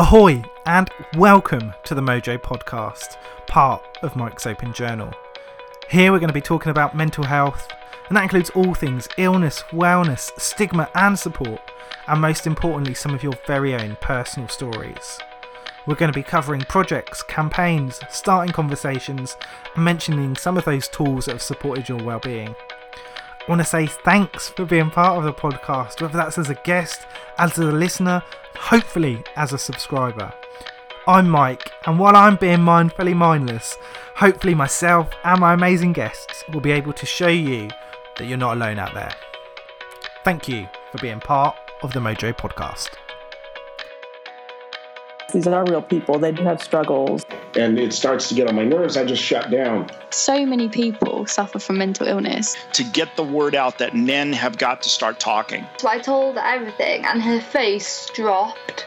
Ahoy and welcome to the Mojo podcast, part of Mike's Open Journal. Here we're going to be talking about mental health, and that includes all things illness, wellness, stigma, and support, and most importantly, some of your very own personal stories. We're going to be covering projects, campaigns, starting conversations, and mentioning some of those tools that have supported your well-being. Want to say thanks for being part of the podcast, whether that's as a guest, as a listener, hopefully as a subscriber. I'm Mike, and while I'm being mindfully mindless, hopefully myself and my amazing guests will be able to show you that you're not alone out there. Thank you for being part of the Mojo podcast. These are real people. They do have struggles. And it starts to get on my nerves. I just shut down. So many people suffer from mental illness. To get the word out that men have got to start talking. So I told her everything, and her face dropped.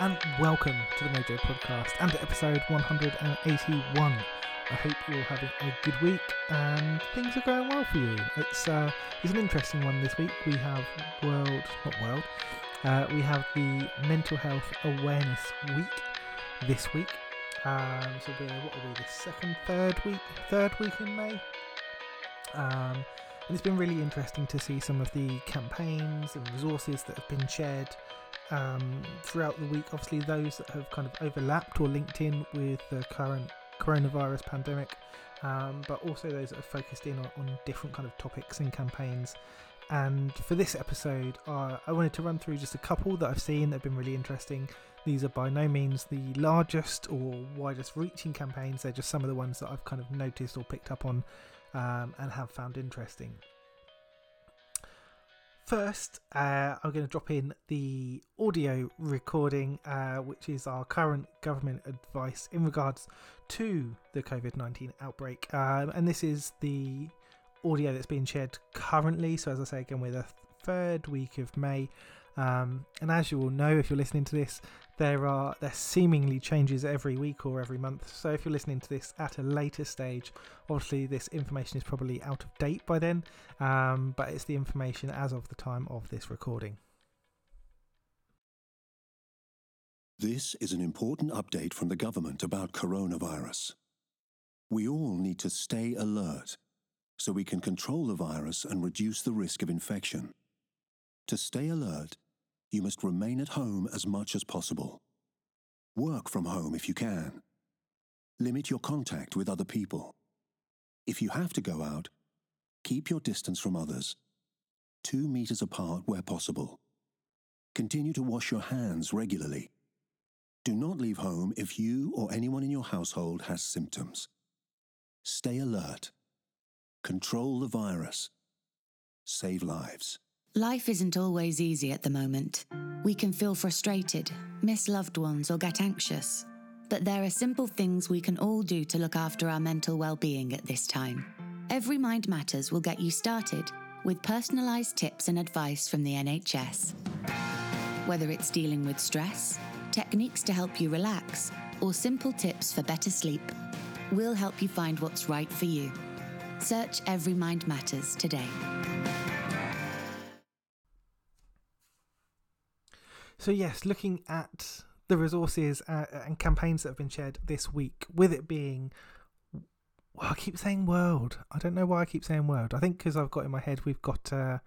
and welcome to the Mojo Podcast and episode 181. I hope you're having a good week and things are going well for you. It's uh, it's an interesting one this week. We have World, not World, uh, we have the Mental Health Awareness Week this week. Um, so we're what are we the second, third week, third week in May. Um, and it's been really interesting to see some of the campaigns and resources that have been shared um, throughout the week. Obviously, those that have kind of overlapped or linked in with the current coronavirus pandemic, um, but also those that have focused in on, on, different kind of topics and campaigns. And for this episode, uh, I wanted to run through just a couple that I've seen that have been really interesting. These are by no means the largest or widest reaching campaigns, they're just some of the ones that I've kind of noticed or picked up on um, and have found interesting. First, uh, I'm going to drop in the audio recording, uh, which is our current government advice in regards to the COVID 19 outbreak. Um, and this is the audio that's being shared currently. So, as I say again, we're the third week of May. Um, and as you will know, if you're listening to this, there are there seemingly changes every week or every month. So if you're listening to this at a later stage, obviously this information is probably out of date by then, um, but it's the information as of the time of this recording. This is an important update from the government about coronavirus. We all need to stay alert so we can control the virus and reduce the risk of infection. To stay alert, you must remain at home as much as possible. Work from home if you can. Limit your contact with other people. If you have to go out, keep your distance from others, two meters apart where possible. Continue to wash your hands regularly. Do not leave home if you or anyone in your household has symptoms. Stay alert. Control the virus. Save lives. Life isn't always easy at the moment. We can feel frustrated, miss loved ones, or get anxious. But there are simple things we can all do to look after our mental well being at this time. Every Mind Matters will get you started with personalised tips and advice from the NHS. Whether it's dealing with stress, techniques to help you relax, or simple tips for better sleep, we'll help you find what's right for you. Search Every Mind Matters today. So, yes, looking at the resources uh, and campaigns that have been shared this week, with it being, well, I keep saying world. I don't know why I keep saying world. I think because I've got in my head we've got uh,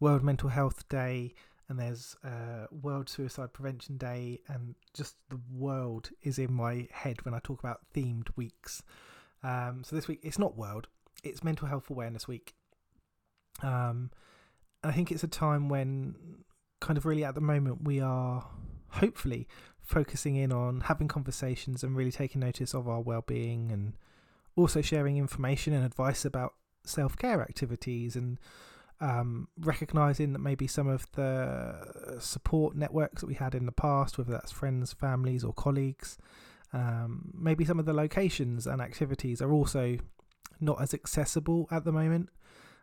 World Mental Health Day and there's uh, World Suicide Prevention Day, and just the world is in my head when I talk about themed weeks. Um, so this week it's not World, it's Mental Health Awareness Week. Um, I think it's a time when, kind of really at the moment, we are hopefully focusing in on having conversations and really taking notice of our well-being and also sharing information and advice about self-care activities and um, recognizing that maybe some of the support networks that we had in the past, whether that's friends, families, or colleagues, um, maybe some of the locations and activities are also not as accessible at the moment.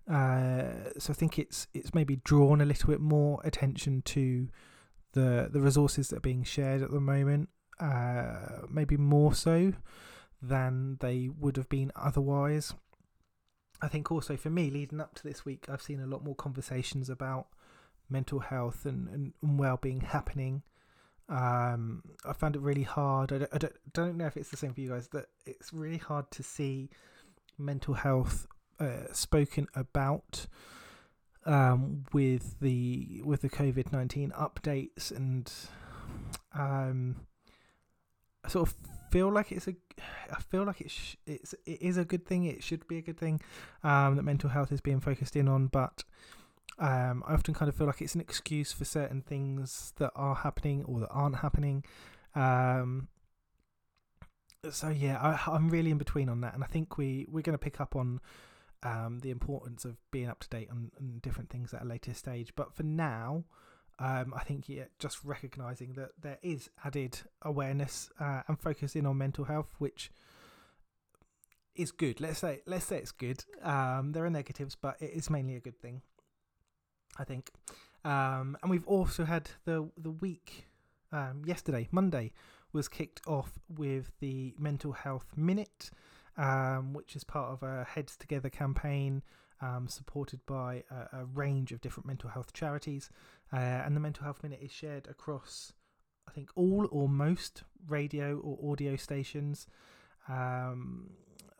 Uh, so I think it's it's maybe drawn a little bit more attention to the the resources that are being shared at the moment, uh, maybe more so than they would have been otherwise. I think also for me, leading up to this week, I've seen a lot more conversations about mental health and, and, and well being happening. Um, I found it really hard. I don't, I don't, don't know if it's the same for you guys, that it's really hard to see mental health uh, spoken about um, with the with the COVID nineteen updates, and um, I sort of feel like it's a I feel like it's sh- it's it is a good thing. It should be a good thing um, that mental health is being focused in on, but um, I often kind of feel like it's an excuse for certain things that are happening or that aren't happening. Um, so yeah, I, I'm really in between on that, and I think we we're going to pick up on um, the importance of being up to date on, on, different things at a later stage. But for now, um, I think yeah, just recognizing that there is added awareness uh, and focusing on mental health, which is good. Let's say let's say it's good. Um, there are negatives, but it is mainly a good thing. I think. Um, and we've also had the the week um, yesterday, Monday, was kicked off with the Mental Health Minute, um, which is part of a Heads Together campaign um, supported by a, a, range of different mental health charities. Uh, and the Mental Health Minute is shared across, I think, all or most radio or audio stations. Um,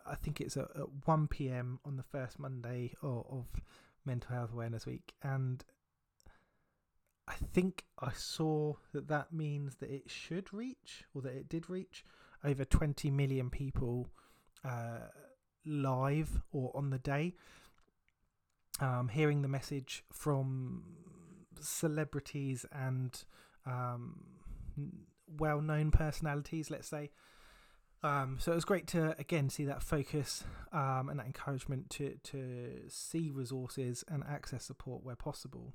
I think it's at, at 1 pm on the first Monday of, of Mental Health Awareness Week. And I think I saw that that means that it should reach, or that it did reach, over 20 million people uh, live or on the day. Um, hearing the message from celebrities and um, well known personalities, let's say. Um, so it was great to again see that focus um, and that encouragement to to see resources and access support where possible.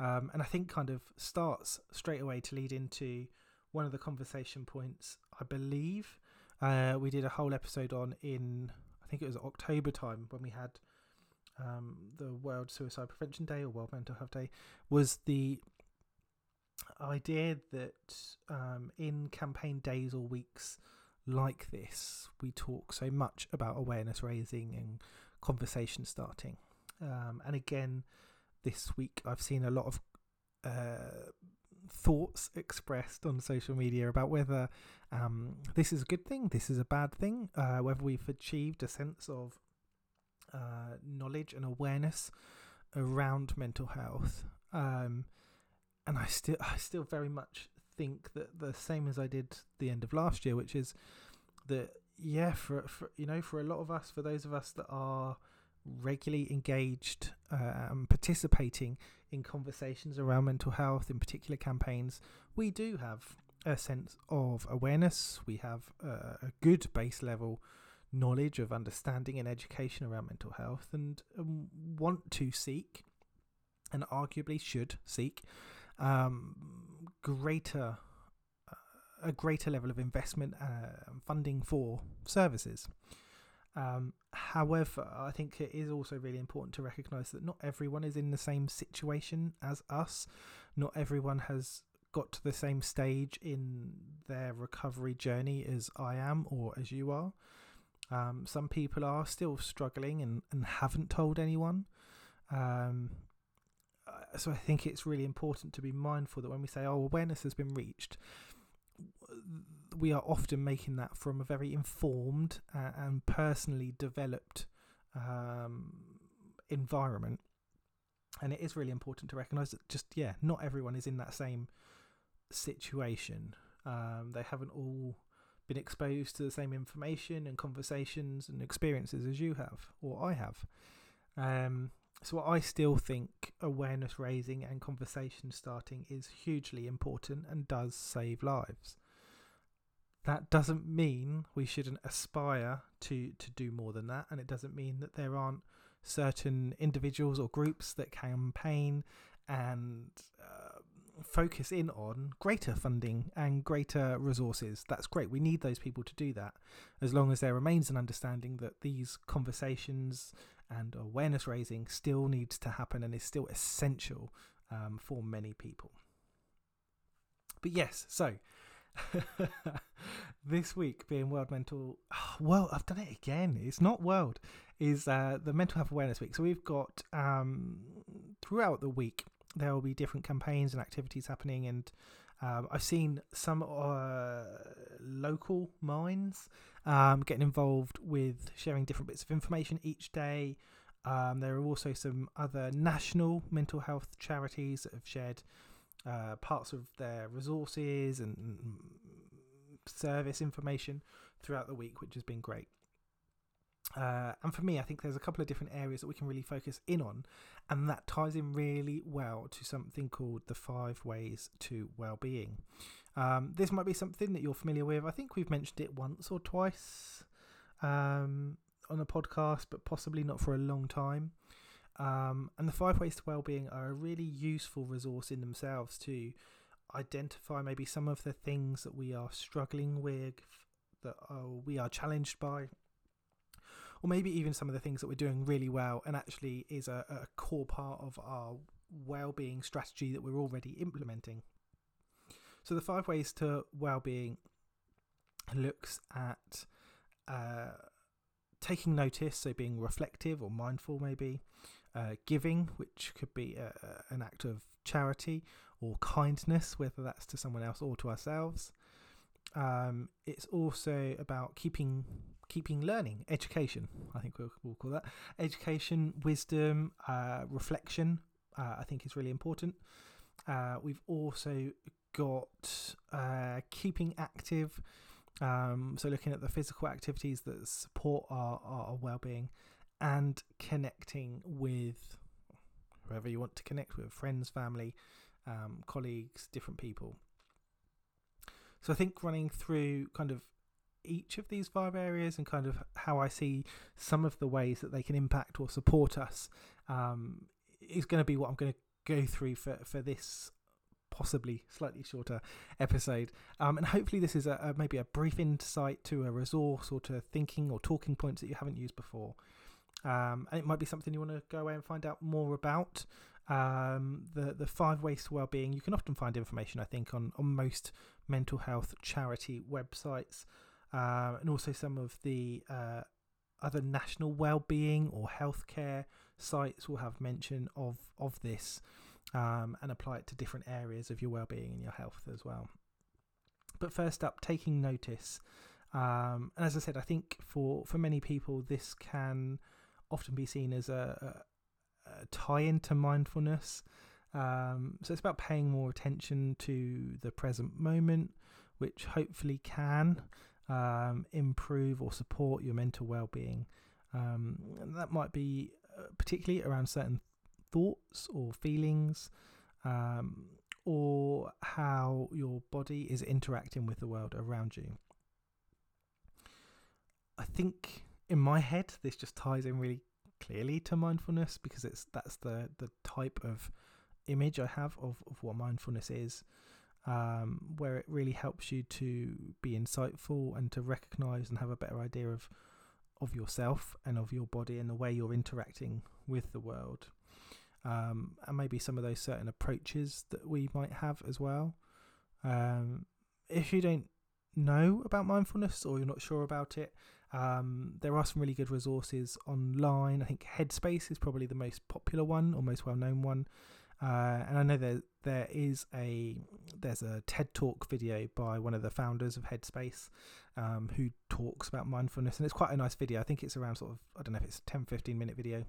Um, and I think kind of starts straight away to lead into one of the conversation points. I believe uh, we did a whole episode on in I think it was October time when we had um, the World Suicide Prevention Day or World Mental Health Day was the idea that um, in campaign days or weeks like this, we talk so much about awareness raising and conversation starting. Um, and again, this week I've seen a lot of uh, thoughts expressed on social media about whether um, this is a good thing, this is a bad thing, uh, whether we've achieved a sense of uh, knowledge and awareness around mental health. Um, and I still, I still very much think that the same as I did the end of last year, which is that yeah, for, for you know, for a lot of us, for those of us that are regularly engaged and participating in conversations around mental health, in particular campaigns, we do have a sense of awareness. We have uh, a good base level knowledge of understanding and education around mental health, and um, want to seek, and arguably should seek, um, greater uh, a greater level of investment uh, and funding for services. Um, however, I think it is also really important to recognise that not everyone is in the same situation as us. Not everyone has got to the same stage in their recovery journey as I am or as you are. Um, some people are still struggling and, and haven't told anyone. Um, uh, so I think it's really important to be mindful that when we say, oh, awareness has been reached, we are often making that from a very informed uh, and personally developed um, environment. and it is really important to recognize that just yeah, not everyone is in that same situation. Um, they haven't all been exposed to the same information and conversations and experiences as you have or I have. Um, so I still think awareness raising and conversation starting is hugely important and does save lives. That doesn't mean we shouldn't aspire to to do more than that, and it doesn't mean that there aren't certain individuals or groups that campaign and uh, focus in on greater funding and greater resources. That's great. We need those people to do that as long as there remains an understanding that these conversations and awareness raising still needs to happen and is still essential um, for many people. But yes, so this week being World Mental Well, I've done it again. It's not World. Is uh, the Mental Health Awareness Week. So we've got um, throughout the week there will be different campaigns and activities happening, and um, I've seen some uh, local minds um, getting involved with sharing different bits of information each day. Um, there are also some other national mental health charities that have shared uh, parts of their resources and service information throughout the week, which has been great. Uh, and for me, I think there's a couple of different areas that we can really focus in on, and that ties in really well to something called the five ways to well-being. Um, this might be something that you're familiar with. I think we've mentioned it once or twice um, on a podcast, but possibly not for a long time. Um, and the five ways to well-being are a really useful resource in themselves to identify maybe some of the things that we are struggling with, that we are challenged by, or maybe even some of the things that we're doing really well and actually is a, a core part of our well-being strategy that we're already implementing. So the five ways to well-being looks at uh, taking notice, so being reflective or mindful, maybe uh, giving, which could be a, an act of charity or kindness, whether that's to someone else or to ourselves. Um, it's also about keeping keeping learning, education. I think we'll, we'll call that education, wisdom, uh, reflection. Uh, I think is really important. Uh, we've also got uh, keeping active. Um, so looking at the physical activities that support our, our well-being and connecting with whoever you want to connect with friends family um, colleagues different people so i think running through kind of each of these five areas and kind of how I see some of the ways that they can impact or support us um, is going to be what I'm going to go through for, for this possibly slightly shorter episode. Um, and hopefully, this is a, a, maybe a brief insight to a resource or to thinking or talking points that you haven't used before. Um, and it might be something you want to go away and find out more about. Um, the the five ways to well-being. You can often find information, I think, on on most mental health charity websites uh, and also some of the uh, other national well-being or healthcare sites will have mention of of this um, and apply it to different areas of your well-being and your health as well. But first up, taking notice. Um, and as I said, I think for for many people this can often be seen as a, a, a tie into mindfulness. Um, so it's about paying more attention to the present moment, which hopefully can um, improve or support your mental well-being. Um, and that might be uh, particularly around certain thoughts or feelings, um, or how your body is interacting with the world around you. I think in my head this just ties in really clearly to mindfulness because it's that's the the type of image I have of, of what mindfulness is um, where it really helps you to be insightful and to recognize and have a better idea of of yourself and of your body and the way you're interacting with the world. Um, and maybe some of those certain approaches that we might have as well. Um, if you don't know about mindfulness or you're not sure about it, um, there are some really good resources online. I think Headspace is probably the most popular one or most well known one. Uh, and I know that there is a there's a TED Talk video by one of the founders of Headspace um, who talks about mindfulness, and it's quite a nice video. I think it's around sort of I don't know if it's a 10, 15 minute video.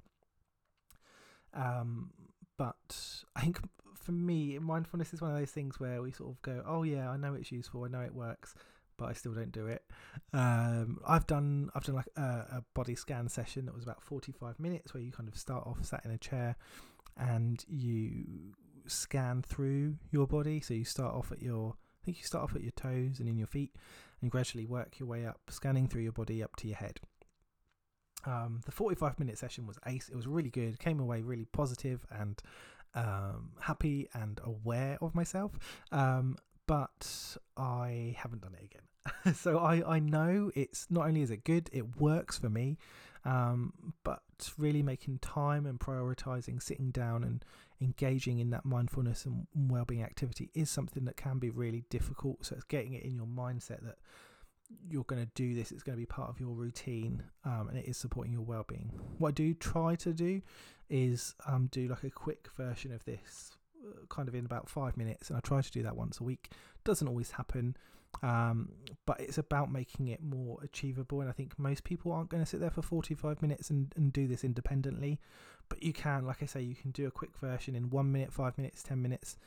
Um, but I think for me, mindfulness is one of those things where we sort of go, "Oh yeah, I know it's useful, I know it works," but I still don't do it. Um, I've done I've done like a, a, body scan session that was about forty five minutes, where you kind of start off sat in a chair and you scan through your body. So you start off at your I think you start off at your toes and in your feet, and gradually work your way up, scanning through your body up to your head. Um, the 45 minute session was ace. It was really good. Came away really positive and um, happy and aware of myself. Um, but I haven't done it again. so I, I know it's not only is it good, it works for me, um, but really making time and prioritizing sitting down and engaging in that mindfulness and well-being activity is something that can be really difficult. So it's getting it in your mindset that you're going to do this it's going to be part of your routine um, and it is supporting your well-being what i do try to do is um, do like a quick version of this kind of in about five minutes and i try to do that once a week. Doesn't always happen um, but it's about making it more achievable and i think most people aren't going to sit there for 45 minutes and, and do this independently. But you can like i say you can do a quick version in one minute five minutes ten minutes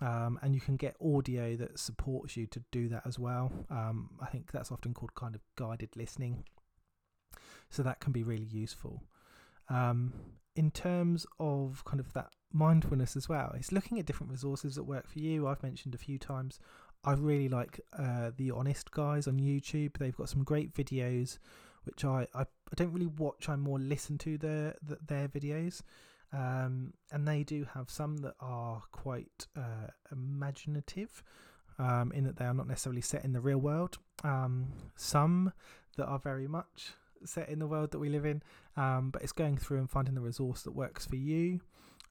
um, and you can get audio that supports you to do that as well. Um, i think that's often called kind of guided listening. So that can be really useful. Um, in terms of kind of that mindfulness as well it's looking at different resources that work for you i've mentioned a few times I really like uh, the Honest guys on YouTube. They've got some great videos, which I, I, I don't really watch. I more listen to their their videos, um, and they do have some that are quite uh, imaginative, um, in that they are not necessarily set in the real world. Um, some that are very much set in the world that we live in, um, but it's going through and finding the resource that works for you.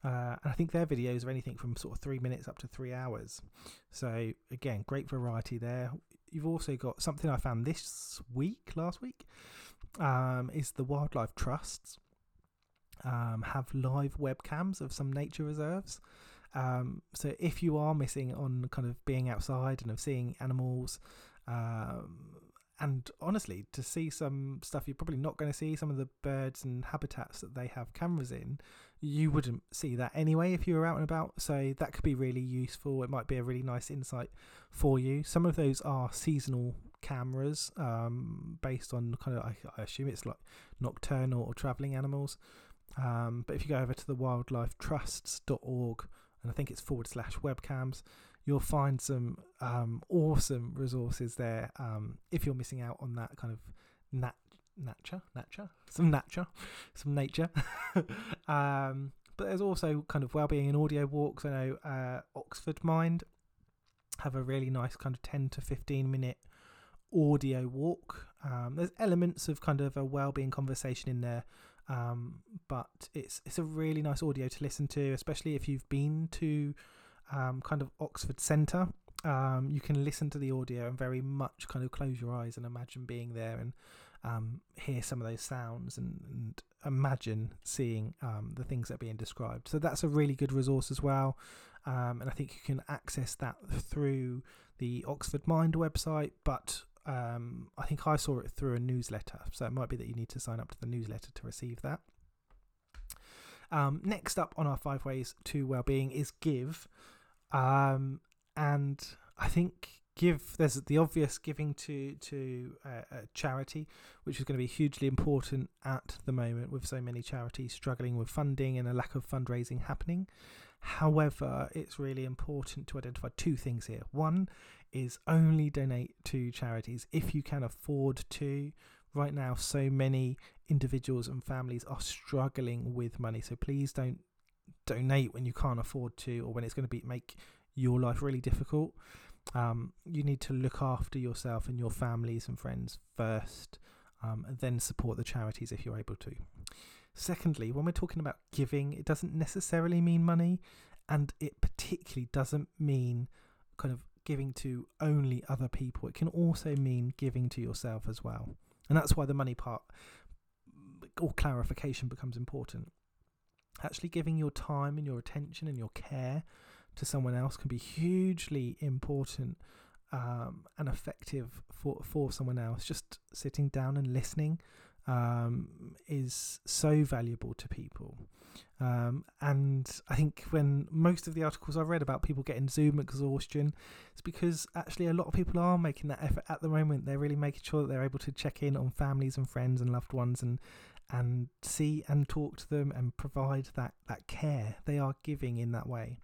Uh, and I think their videos are anything from sort of three minutes up to three hours. So again, great variety there. You've also got something I found this week, last week, um, is the wildlife trusts um, have live webcams of some nature reserves. Um, so if you are missing on kind of being outside and of seeing animals, um, and honestly, to see some stuff you're probably not going to see, some of the birds and habitats that they have cameras in, you wouldn't see that anyway if you were out and about. So that could be really useful. It might be a really nice insight for you. Some of those are seasonal cameras um, based on kind of, I, I assume it's like nocturnal or travelling animals. Um, but if you go over to the wildlifetrusts.org, and I think it's forward slash webcams, you'll find some um, awesome resources there um, if you're missing out on that kind of nat nature nature some nature some nature. Um, but there's also kind of well-being and audio walks. I know uh, oxford mind have a really nice kind of 10 to 15 minute audio walk. Um, there's elements of kind of a well-being conversation in there um, but it's it's a really nice audio to listen to especially if you've been to um, kind of Oxford Centre. Um, you can listen to the audio and very much kind of close your eyes and imagine being there and um, hear some of those sounds and, and imagine seeing um, the things that are being described. So that's a really good resource as well. Um, and I think you can access that through the Oxford Mind website, but um, I think I saw it through a newsletter. So it might be that you need to sign up to the newsletter to receive that. Um, next up on our five ways to well-being is give. Um, and I think give there's the obvious giving to to uh, a charity, which is going to be hugely important at the moment with so many charities struggling with funding and a lack of fundraising happening. However, it's really important to identify two things here. One is only donate to charities if you can afford to. Right now, so many individuals and families are struggling with money, so please don't donate when you can't afford to or when it's going to be make your life really difficult. Um, you need to look after yourself and your families and friends first, um, and then support the charities if you're able to. Secondly, when we're talking about giving, it doesn't necessarily mean money, and it particularly doesn't mean kind of giving to only other people. It can also mean giving to yourself as well. And that's why the money part or clarification becomes important actually giving your time and your attention and your care to someone else can be hugely important um, and effective for for someone else. Just sitting down and listening um, is so valuable to people. Um, and I think when most of the articles I've read about people getting Zoom exhaustion, it's because actually a lot of people are making that effort at the moment. They're really making sure that they're able to check in on families and friends and loved ones and and see and talk to them and provide that, that care they are giving in that way.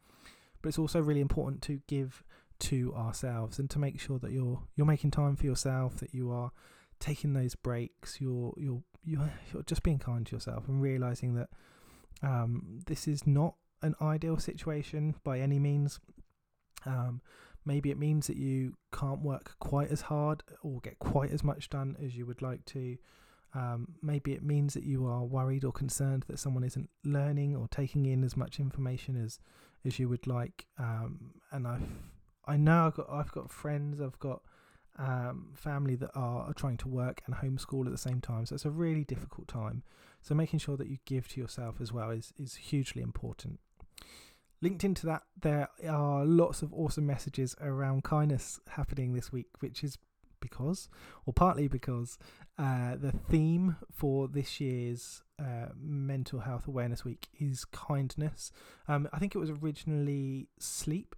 But it's also really important to give to ourselves and to make sure that you're you're making time for yourself, that you are taking those breaks, you're you're you're, you're just being kind to yourself and realizing that um, this is not an ideal situation by any means. Um, maybe it means that you can't work quite as hard or get quite as much done as you would like to. Um, maybe it means that you are worried or concerned that someone isn't learning or taking in as much information as as you would like. Um, and I've I know I've got I've got friends, I've got um, family that are, are trying to work and homeschool at the same time. So it's a really difficult time. So making sure that you give to yourself as well is is hugely important. Linked into that, there are lots of awesome messages around kindness happening this week, which is because, or partly because, uh, the theme for this year's uh, Mental Health Awareness Week is kindness. Um, I think it was originally sleep,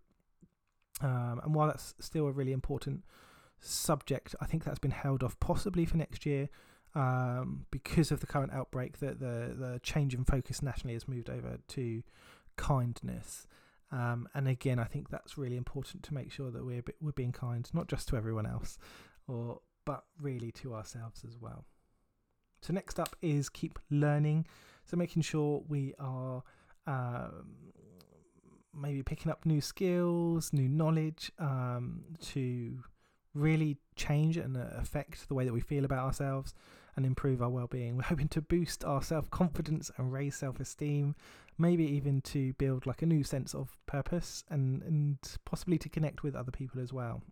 um, and while that's still a really important subject, I think that's been held off possibly for next year um, because of the current outbreak. That the the change in focus nationally has moved over to kindness. Um, and again, I think that's really important to make sure that we're we're being kind, not just to everyone else, or but really to ourselves as well. So next up is keep learning. So making sure we are um, maybe picking up new skills, new knowledge um, to really change and affect the way that we feel about ourselves and improve our well-being. We're hoping to boost our self-confidence and raise self-esteem, maybe even to build like a new sense of purpose and and possibly to connect with other people as well.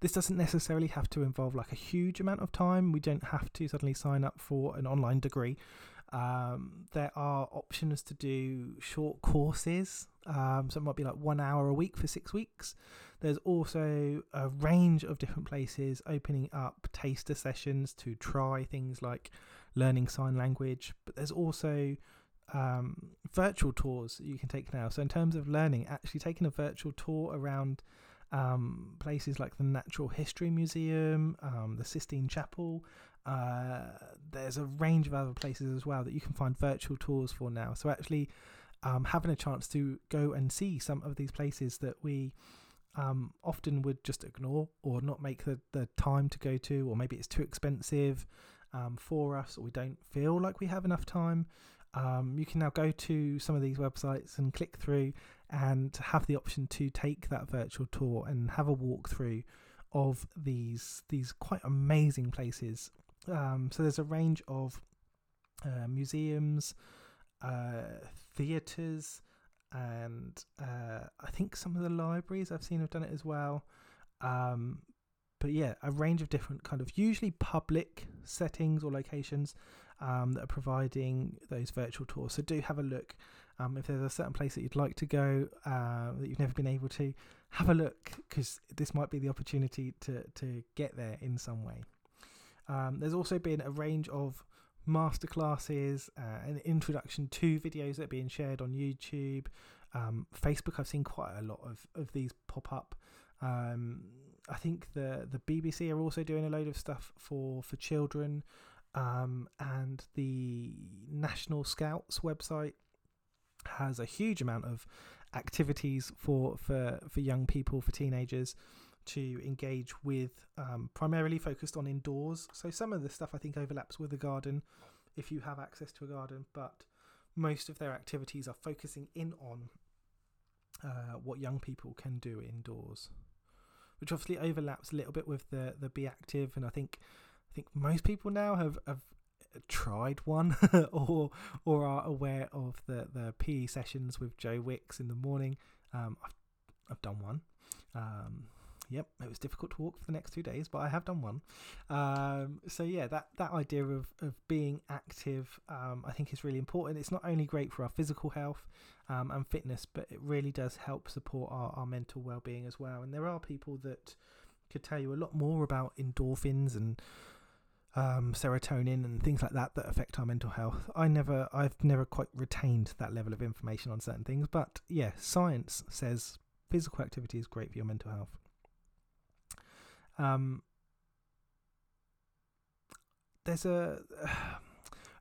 This doesn't necessarily have to involve like a huge amount of time. We don't have to suddenly sign up for an online degree. Um, there are options to do short courses. Um, so it might be like one hour a week for six weeks. There's also a range of different places opening up taster sessions to try things like learning sign language. But there's also um, virtual tours you can take now. So in terms of learning, actually taking a virtual tour around um, places like the Natural History Museum, um, the Sistine Chapel. Uh, there's a range of other places as well that you can find virtual tours for now. So actually, um, having a chance to go and see some of these places that we um, often would just ignore or not make the, the time to go to, or maybe it's too expensive um, for us, or we don't feel like we have enough time. Um, you can now go to some of these websites and click through and have the option to take that virtual tour and have a walkthrough of these these quite amazing places. Um, so there's a range of uh, museums, uh, theatres, and uh, I think some of the libraries I've seen have done it as well. Um, but yeah, a range of different kind of usually public settings or locations um, that are providing those virtual tours. So do have a look. Um, if there's a certain place that you'd like to go uh, that you've never been able to, have a look because this might be the opportunity to to get there in some way. Um, there's also been a range of masterclasses, uh, an introduction to videos that are being shared on YouTube, um, Facebook. I've seen quite a lot of, of these pop up. Um, I think the the BBC are also doing a load of stuff for for children, um, and the National Scouts website has a huge amount of activities for for for young people for teenagers to engage with um, primarily focused on indoors so some of the stuff i think overlaps with the garden if you have access to a garden but most of their activities are focusing in on uh, what young people can do indoors which obviously overlaps a little bit with the the be active and i think i think most people now have, have tried one or or are aware of the the PE sessions with Joe Wicks in the morning. Um, I've I've done one. Um, yep, it was difficult to walk for the next two days, but I have done one. Um, so yeah, that that idea of of being active, um, I think is really important. It's not only great for our physical health um, and fitness, but it really does help support our, our mental well being as well. And there are people that could tell you a lot more about endorphins and um, serotonin and things like that that affect our mental health. I never, I've never quite retained that level of information on certain things, but yeah, science says physical activity is great for your mental health. Um, there's a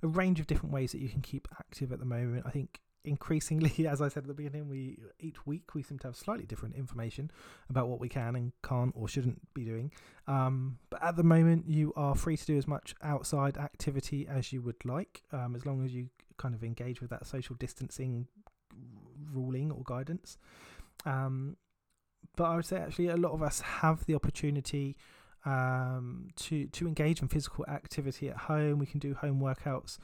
a range of different ways that you can keep active at the moment. I think increasingly, as I said at the beginning, we each week we seem to have slightly different information about what we can and can't or shouldn't be doing. Um, but at the moment, you are free to do as much outside activity as you would like, um, as long as you kind of engage with that social distancing ruling or guidance. Um, but I would say actually a lot of us have the opportunity um, to to engage in physical activity at home. We can do home workouts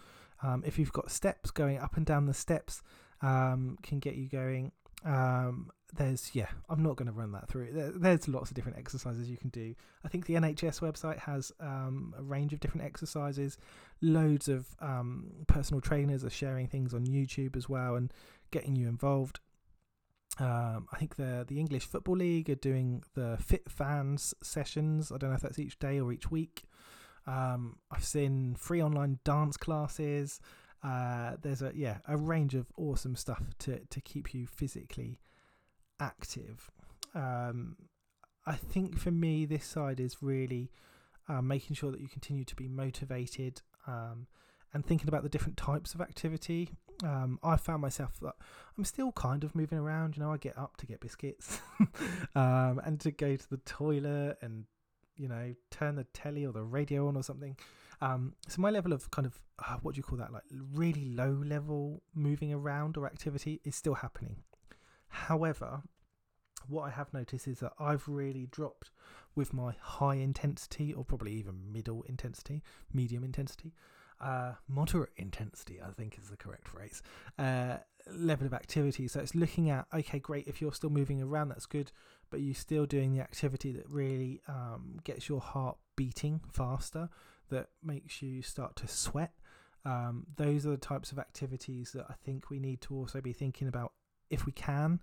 um, if you've got steps going up and down the steps, um, can get you going. Um, there's yeah, I'm not going to run that through. There, there's lots of different exercises you can do. I think the NHS website has um, a range of different exercises. Loads of um, personal trainers are sharing things on YouTube as well and getting you involved. Um, I think the the English Football League are doing the Fit Fans sessions. I don't know if that's each day or each week. Um, I've seen free online dance classes. Uh, there's a yeah a range of awesome stuff to to keep you physically active. Um, I think for me, this side is really uh, making sure that you continue to be motivated um, and thinking about the different types of activity. Um, I found myself that I'm still kind of moving around. You know, I get up to get biscuits um, and to go to the toilet and you know, turn the telly or the radio on or something. Um, so my level of kind of uh, what do you call that, like really low level moving around or activity is still happening. However, what I have noticed is that I've really dropped with my high intensity or probably even middle intensity, medium intensity, uh, moderate intensity, I think is the correct phrase, uh, level of activity. So it's looking at, okay, great, if you're still moving around, that's good, but you're still doing the activity that really um, gets your heart beating faster, that makes you start to sweat. Um, those are the types of activities that I think we need to also be thinking about if we can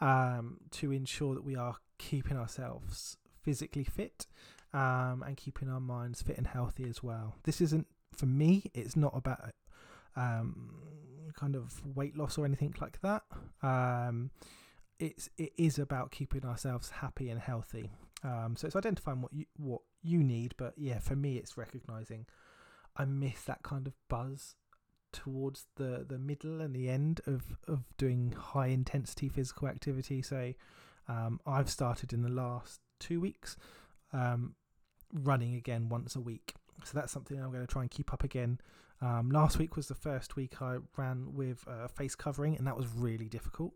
um, to ensure that we are keeping ourselves physically fit um, and keeping our minds fit and healthy as well. This isn't for me, it's not about um, kind of weight loss or anything like that. Um, it's it is about keeping ourselves happy and healthy. Um, so it's identifying what you what you need, but yeah, for me, it's recognizing I miss that kind of buzz towards the the middle and the end of of doing high intensity physical activity. So um, I've started in the last two weeks um, running again once a week. So that's something I'm going to try and keep up again. Um, last week was the first week I ran with a face covering, and that was really difficult.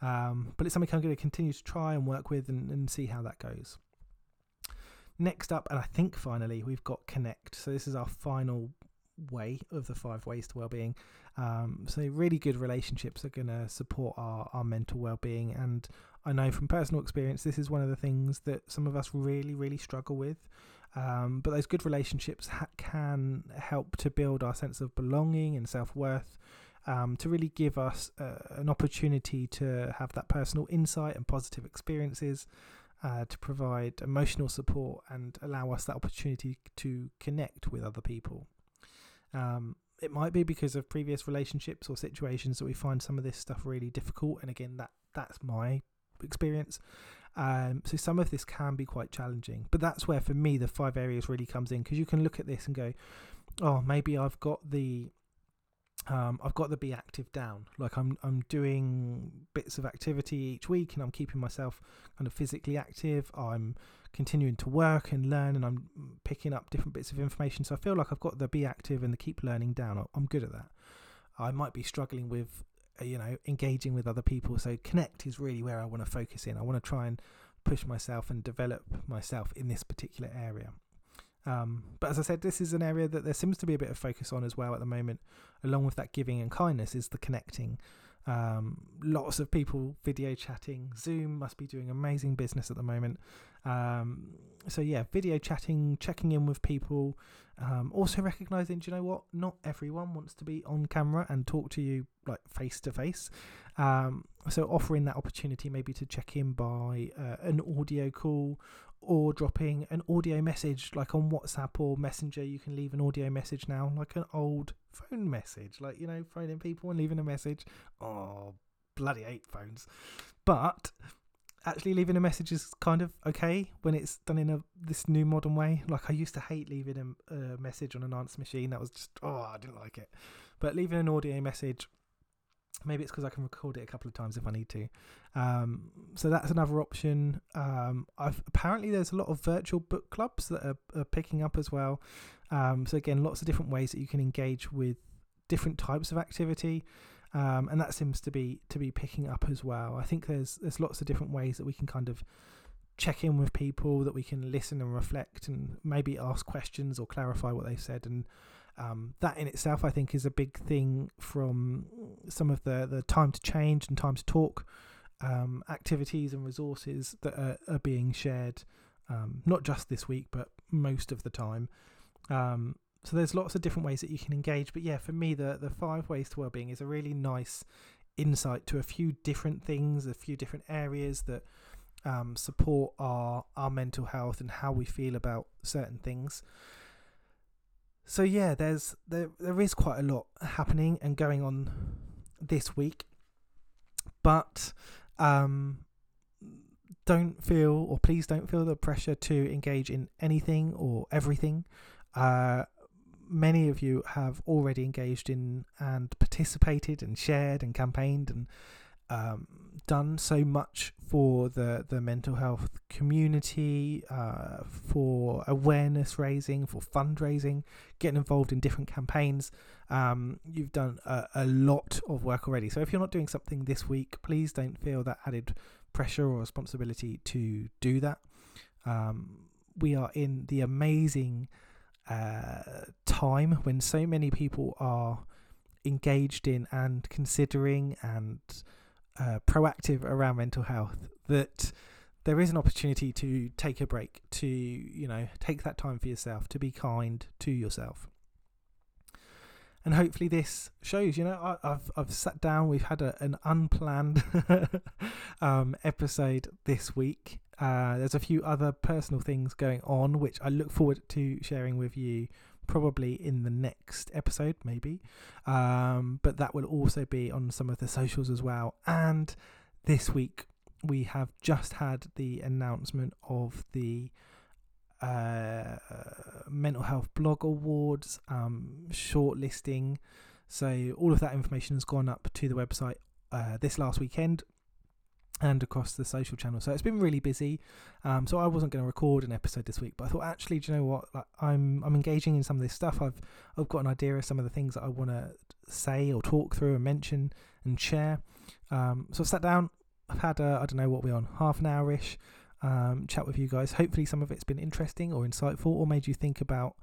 Um, but it's something I'm going to continue to try and work with and, and see how that goes. Next up, and I think finally, we've got Connect. So this is our final way of the five ways to well-being. Um, so really good relationships are going to support our, our mental well-being and I know from personal experience this is one of the things that some of us really really struggle with um, but those good relationships ha- can help to build our sense of belonging and self worth, um, to really give us uh, an opportunity to have that personal insight and positive experiences, uh, to provide emotional support and allow us that opportunity to connect with other people. Um, it might be because of previous relationships or situations that we find some of this stuff really difficult, and again, that that's my experience. Um, so some of this can be quite challenging, but that's where for me the five areas really comes in because you can look at this and go, oh, maybe I've got the um, I've got the be active down. Like I'm I'm doing bits of activity each week and I'm keeping myself kind of physically active. I'm continuing to work and learn and I'm picking up different bits of information. So I feel like I've got the be active and the keep learning down. I'm good at that. I might be struggling with you know engaging with other people so connect is really where i want to focus in i want to try and push myself and develop myself in this particular area um, but as i said this is an area that there seems to be a bit of focus on as well at the moment along with that giving and kindness is the connecting um, lots of people video chatting. Zoom must be doing amazing business at the moment. Um, so yeah, video chatting, checking in with people. Um, also recognizing, do you know what? Not everyone wants to be on camera and talk to you like face to face. So offering that opportunity maybe to check in by uh, an audio call or dropping an audio message like on WhatsApp or Messenger. You can leave an audio message now, like an old phone message, like you know, phoning people and leaving a message. Oh, bloody hate phones. But actually leaving a message is kind of okay when it's done in a this new modern way. Like I used to hate leaving a, a message on an answer machine. That was just oh, I didn't like it. But leaving an audio message maybe it's because I can record it a couple of times if I need to. Um, so that's another option. Um, I've, apparently, there's a lot of virtual book clubs that are, are picking up as well. Um, so again, lots of different ways that you can engage with different types of activity, um, and that seems to be to be picking up as well. I think there's there's lots of different ways that we can kind of check in with people, that we can listen and reflect, and maybe ask questions or clarify what they've said, and um, that in itself, I think, is a big thing from some of the, the time to change and time to talk um, activities and resources that are, are being shared, um, not just this week, but most of the time. Um, so there's lots of different ways that you can engage. But yeah, for me, the, the five ways to wellbeing is a really nice insight to a few different things, a few different areas that um, support our, our mental health and how we feel about certain things so yeah, there's there there is quite a lot happening and going on this week, but um, don't feel or please don't feel the pressure to engage in anything or everything. Uh, many of you have already engaged in and participated and shared and campaigned and um, done so much for the, the mental health community, uh, for awareness raising, for fundraising, getting involved in different campaigns. Um, you've done a, a, lot of work already. So if you're not doing something this week, please don't feel that added pressure or responsibility to do that. Um, we are in the amazing uh, time when so many people are engaged in and considering and uh, proactive around mental health that there is an opportunity to take a break to you know take that time for yourself to be kind to yourself. And hopefully this shows you know I, have I've sat down we've had a, an unplanned um, episode this week uh, there's a few other personal things going on which I look forward to sharing with you probably in the next episode, maybe. Um, but that will also be on some of the socials as well. And this week, we have just had the announcement of the uh, Mental Health Blog Awards um, shortlisting. So, all of that information has gone up to the website uh, this last weekend and across the social channel. So it's been really busy. Um, so I wasn't going to record an episode this week, but I thought actually, do you know what? Like, I'm I'm engaging in some of this stuff. I've I've got an idea of some of the things that I want to say or talk through and mention and share. Um, so I've sat down. I've had I don't know what we're on half an hour ish um, chat with you guys. Hopefully some of it's been interesting or insightful or made you think about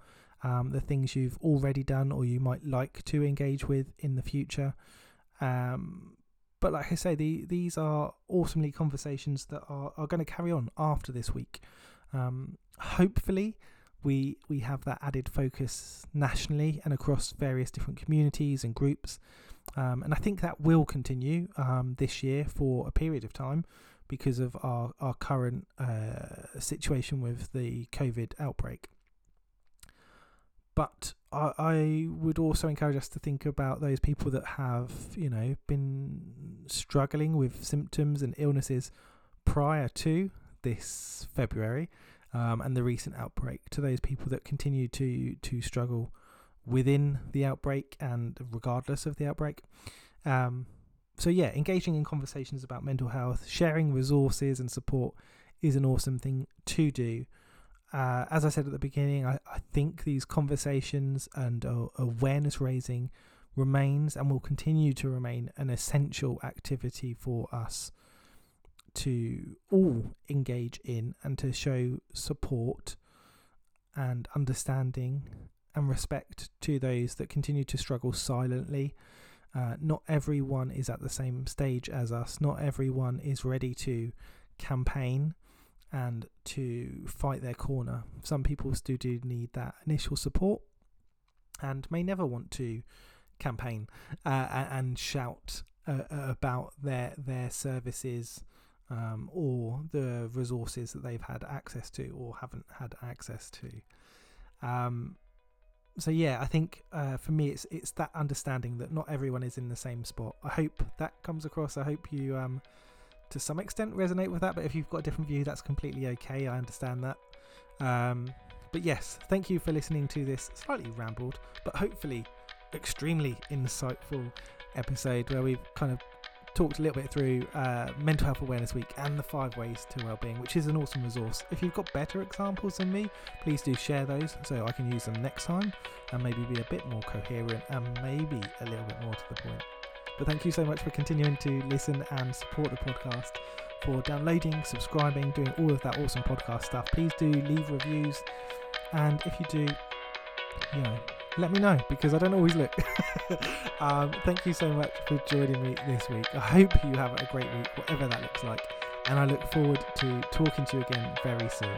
um, the things you've already done or you might like to engage with in the future. Um, but like I say, the, these are awesomely conversations that are, are going to carry on after this week. Um, hopefully, we we have that added focus nationally and across various different communities and groups. Um, and I think that will continue um, this year for a period of time because of our, our current uh, situation with the COVID outbreak. But I, I would also encourage us to think about those people that have, you know, been struggling with symptoms and illnesses prior to this February um, and the recent outbreak. To those people that continue to to struggle within the outbreak and regardless of the outbreak. Um, so yeah, engaging in conversations about mental health, sharing resources and support is an awesome thing to do uh, as I said at the beginning, I, I think these conversations and uh, awareness raising remains and will continue to remain an essential activity for us to all engage in and to show support and understanding and respect to those that continue to struggle silently. Uh, not everyone is at the same stage as us, not everyone is ready to campaign and to fight their corner. Some people still do need that initial support and may never want to campaign uh, and shout uh, uh, about their their services um, or the resources that they've had access to or haven't had access to. Um, so yeah, I think uh, for me it's it's that understanding that not everyone is in the same spot. I hope that comes across. I hope you um, to some extent resonate with that. But if you've got a different view, that's completely okay. I understand that. Um, but yes, thank you for listening to this slightly rambled, but hopefully extremely insightful episode where we've kind of talked a little bit through uh, Mental Health Awareness Week and the five ways to wellbeing, which is an awesome resource. If you've got better examples than me, please do share those so I can use them next time and maybe be a bit more coherent and maybe a little bit more to the point. But thank you so much for continuing to listen and support the podcast, for downloading, subscribing, doing all of that awesome podcast stuff. Please do leave reviews, and if you do, you know, let me know because I don't always look. um, thank you so much for joining me this week. I hope you have a great week, whatever that looks like, and I look forward to talking to you again very soon.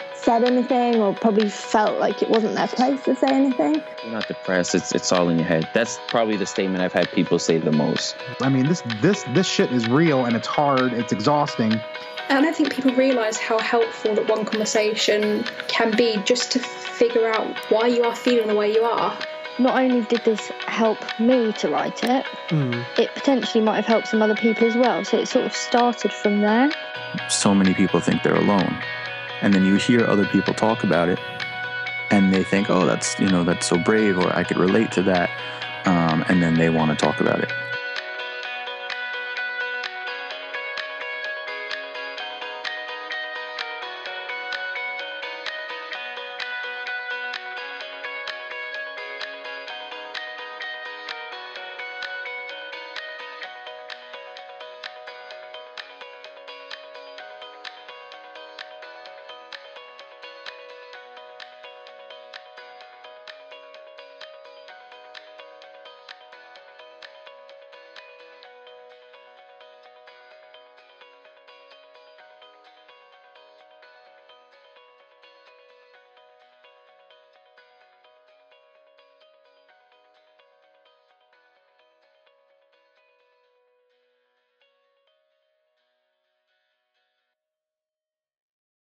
said anything or probably felt like it wasn't their place to say anything. You're not depressed. It's it's all in your head. That's probably the statement I've had people say the most. I mean, this this this shit is real and it's hard. It's exhausting. And I don't think people realise how helpful that one conversation can be just to figure out why you are feeling the way you are. Not only did this help me to write it, mm. it potentially might have helped some other people as well. So it sort of started from there. So many people think they're alone. And then you hear other people talk about it and they think, oh, that's, you know, that's so brave or I could relate to that. Um, and then they want to talk about it.